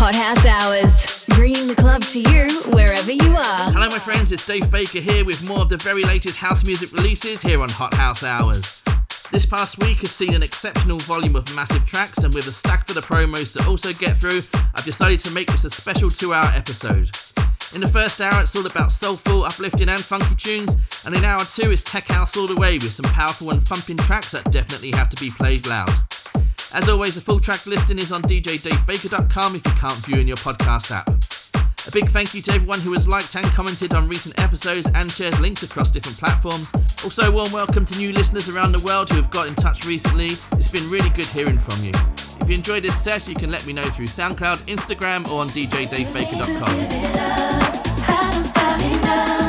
Hot House Hours, bringing the club to you wherever you are. Hello, my friends, it's Dave Baker here with more of the very latest house music releases here on Hot House Hours. This past week has seen an exceptional volume of massive tracks, and with a stack for the promos to also get through, I've decided to make this a special two hour episode. In the first hour, it's all about soulful, uplifting, and funky tunes, and in hour two, it's tech house all the way with some powerful and thumping tracks that definitely have to be played loud. As always, the full track listing is on djdavebaker.com if you can't view in your podcast app. A big thank you to everyone who has liked and commented on recent episodes and shared links across different platforms. Also, a warm welcome to new listeners around the world who have got in touch recently. It's been really good hearing from you. If you enjoyed this set, you can let me know through SoundCloud, Instagram, or on djdavebaker.com.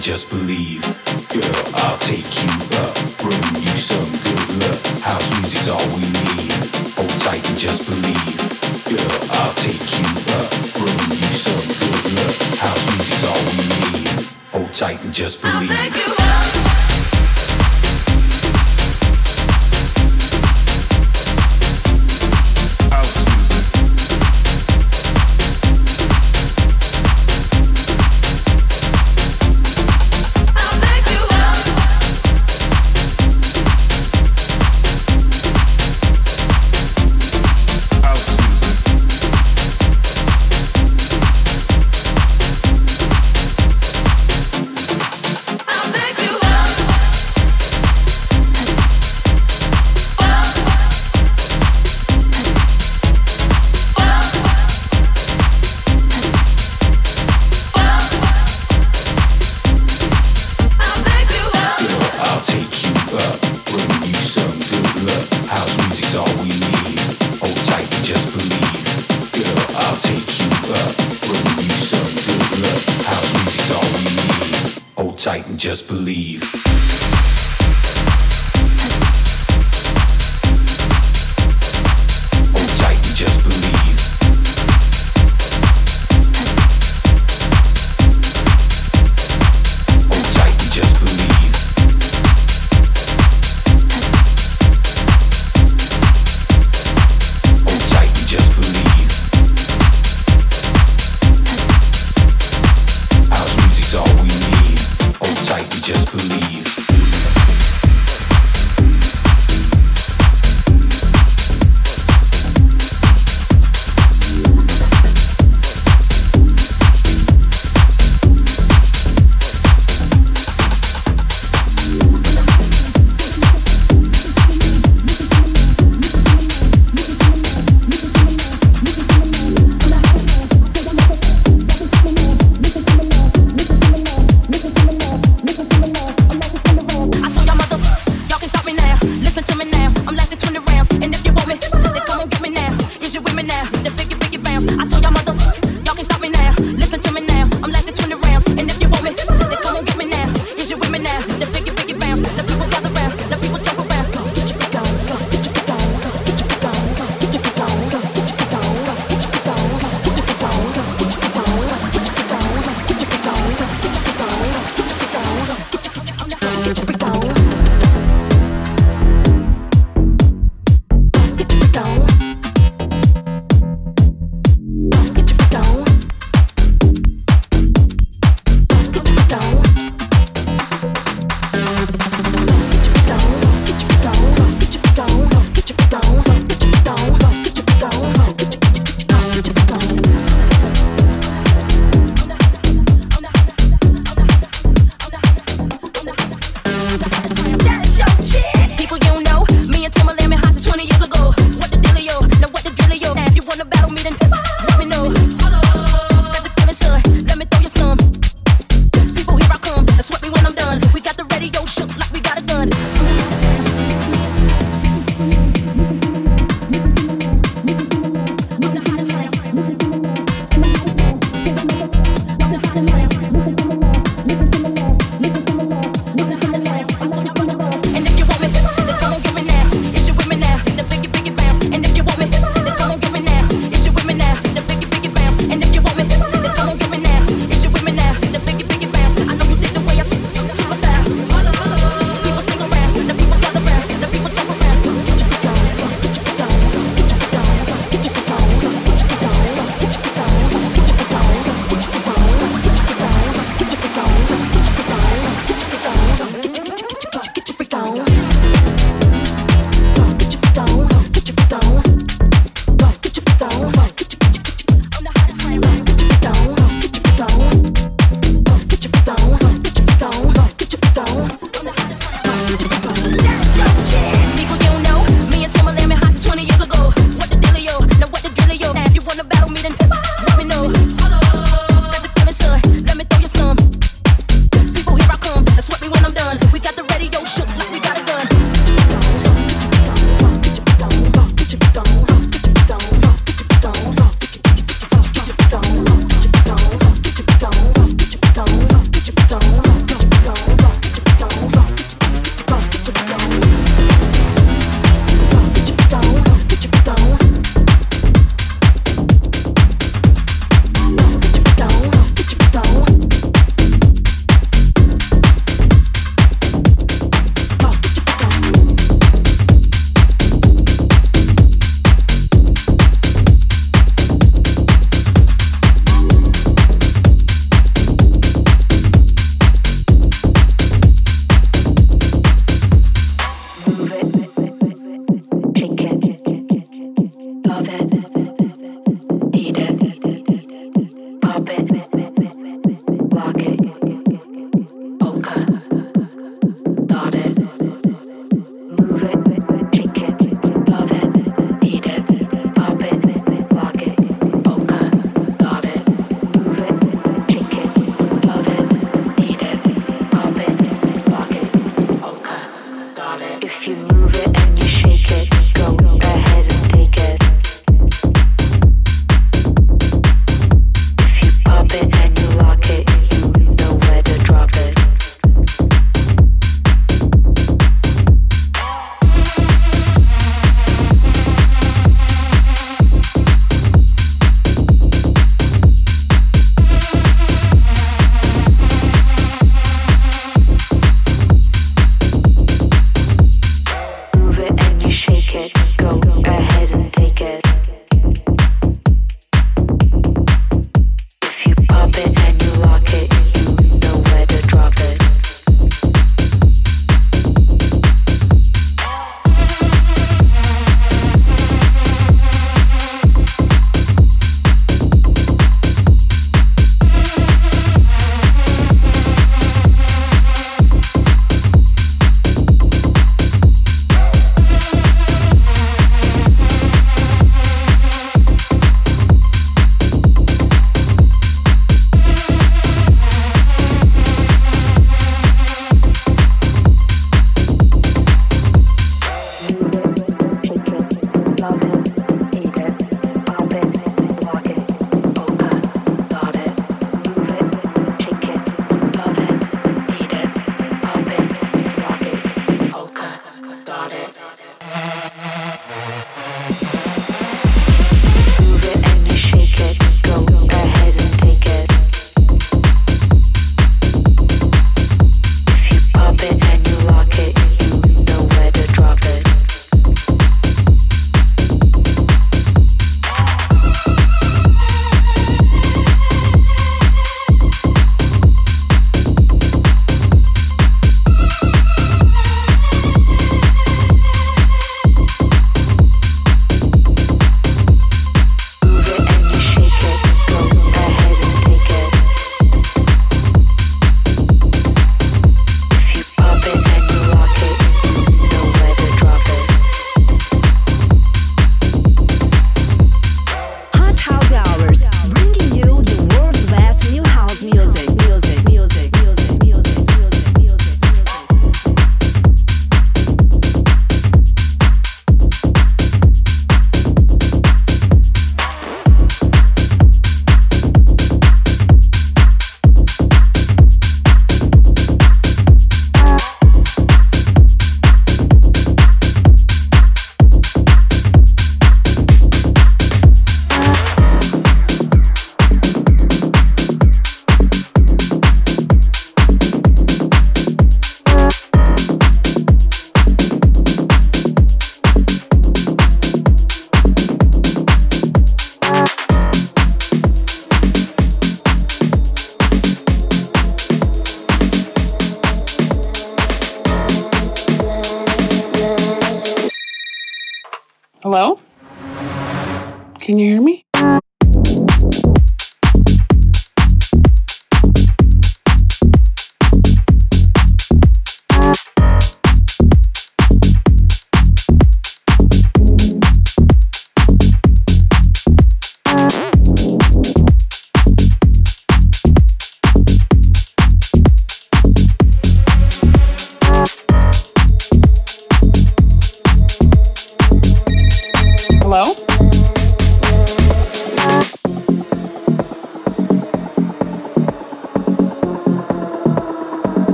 just believe. Girl, I'll take you up, bring you some good luck. House music's all we need. Hold tight and just believe. Girl, I'll take you up, bring you some good luck. House music's all we need. Hold tight and just believe.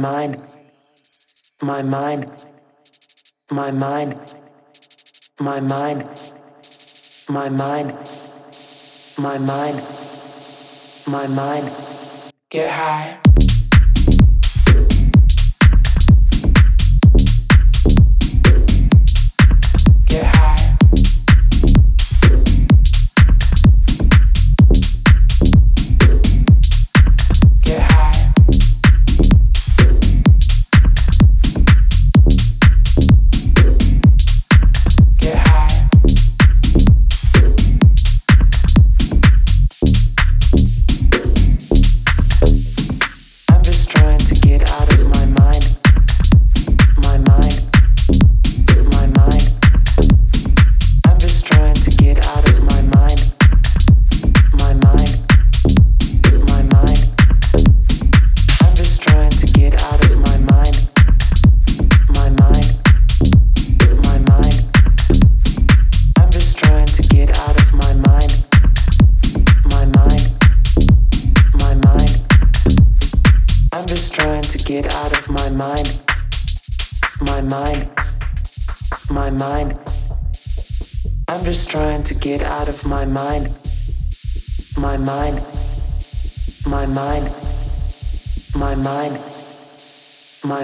mind, my mind, my mind, my mind, my mind, my mind, my mind. Get high.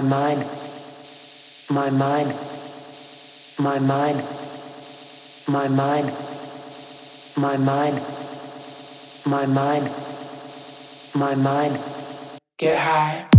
mind, my mind, my mind, my mind, my mind, my mind, my mind. Get high.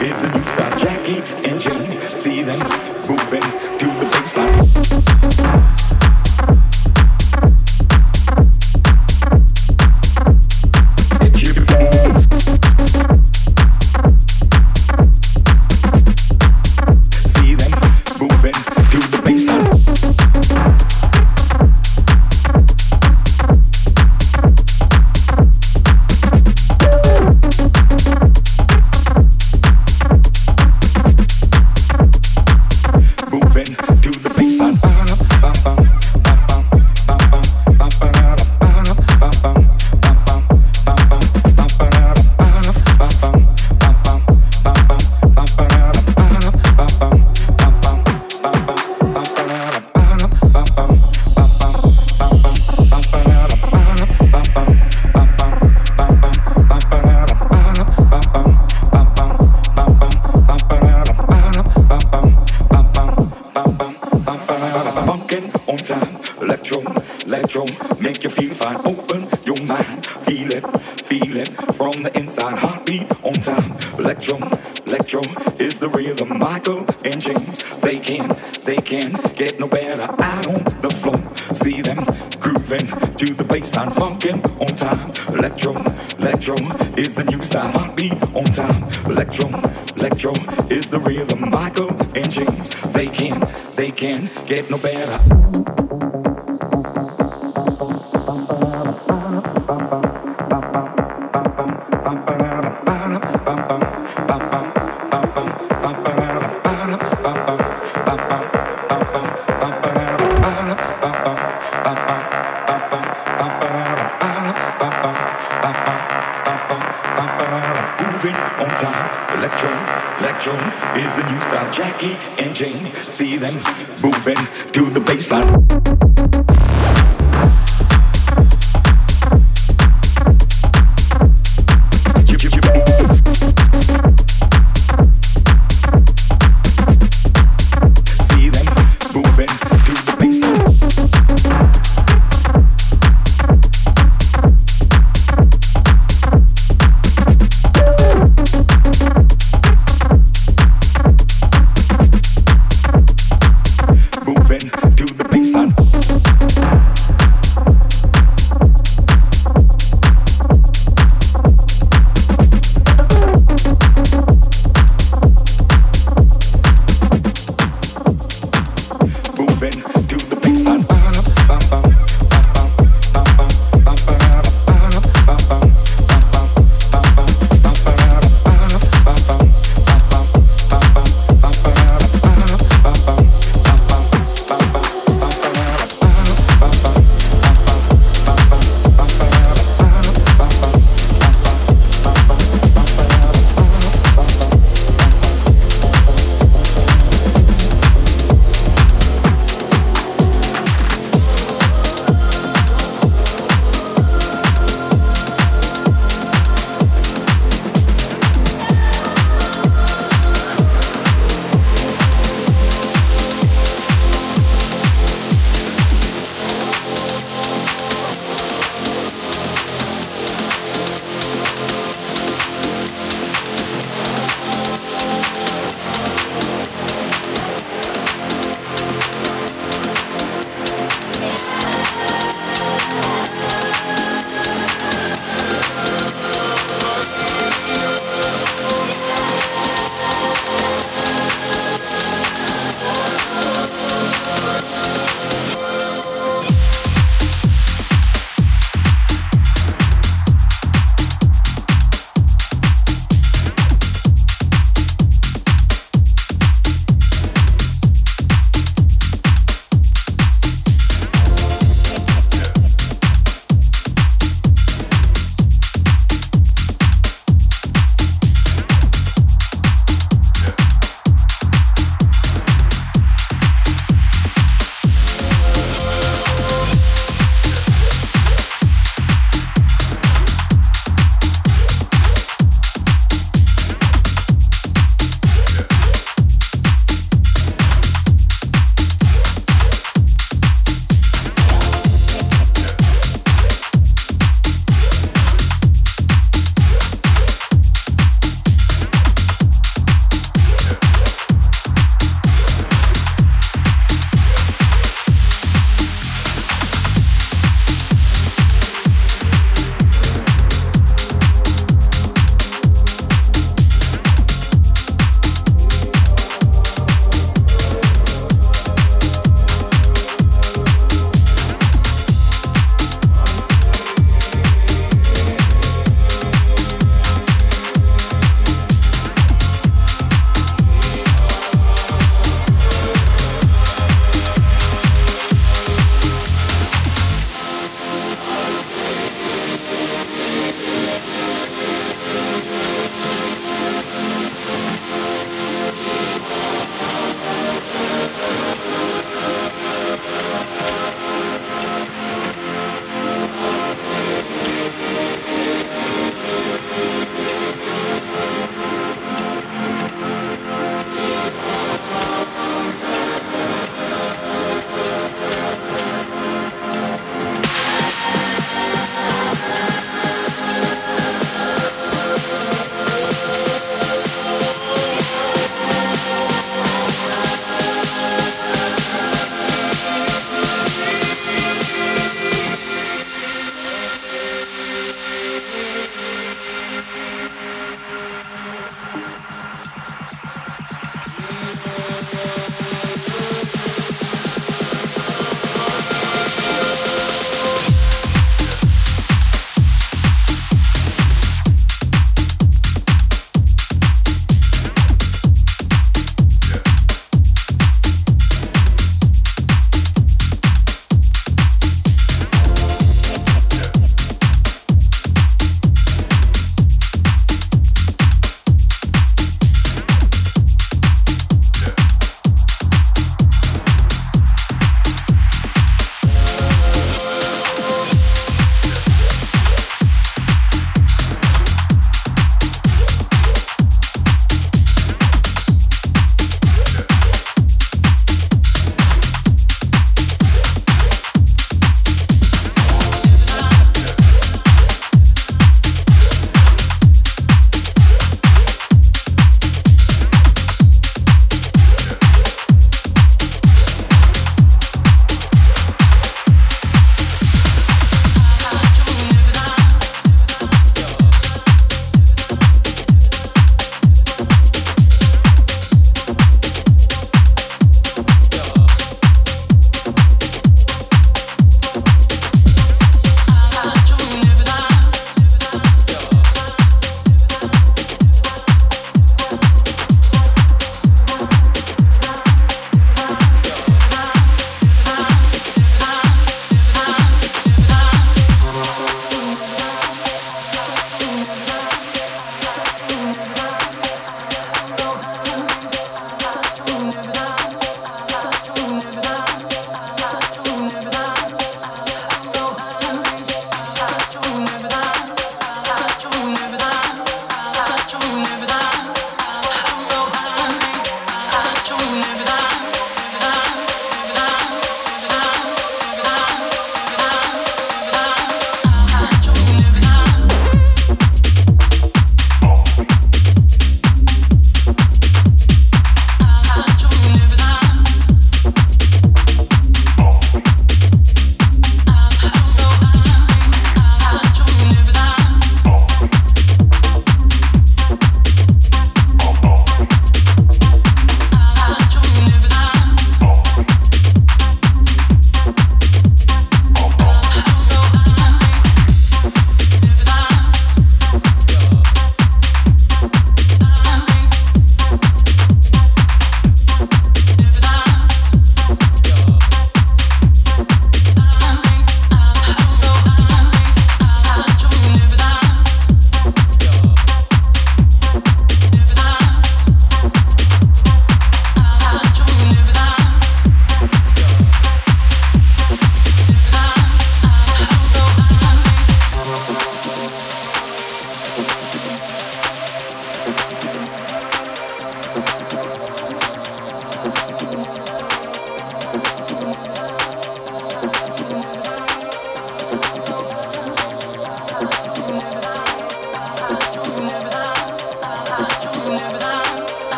It's the new style, Jackie and Jane. See them moving to the big baseline.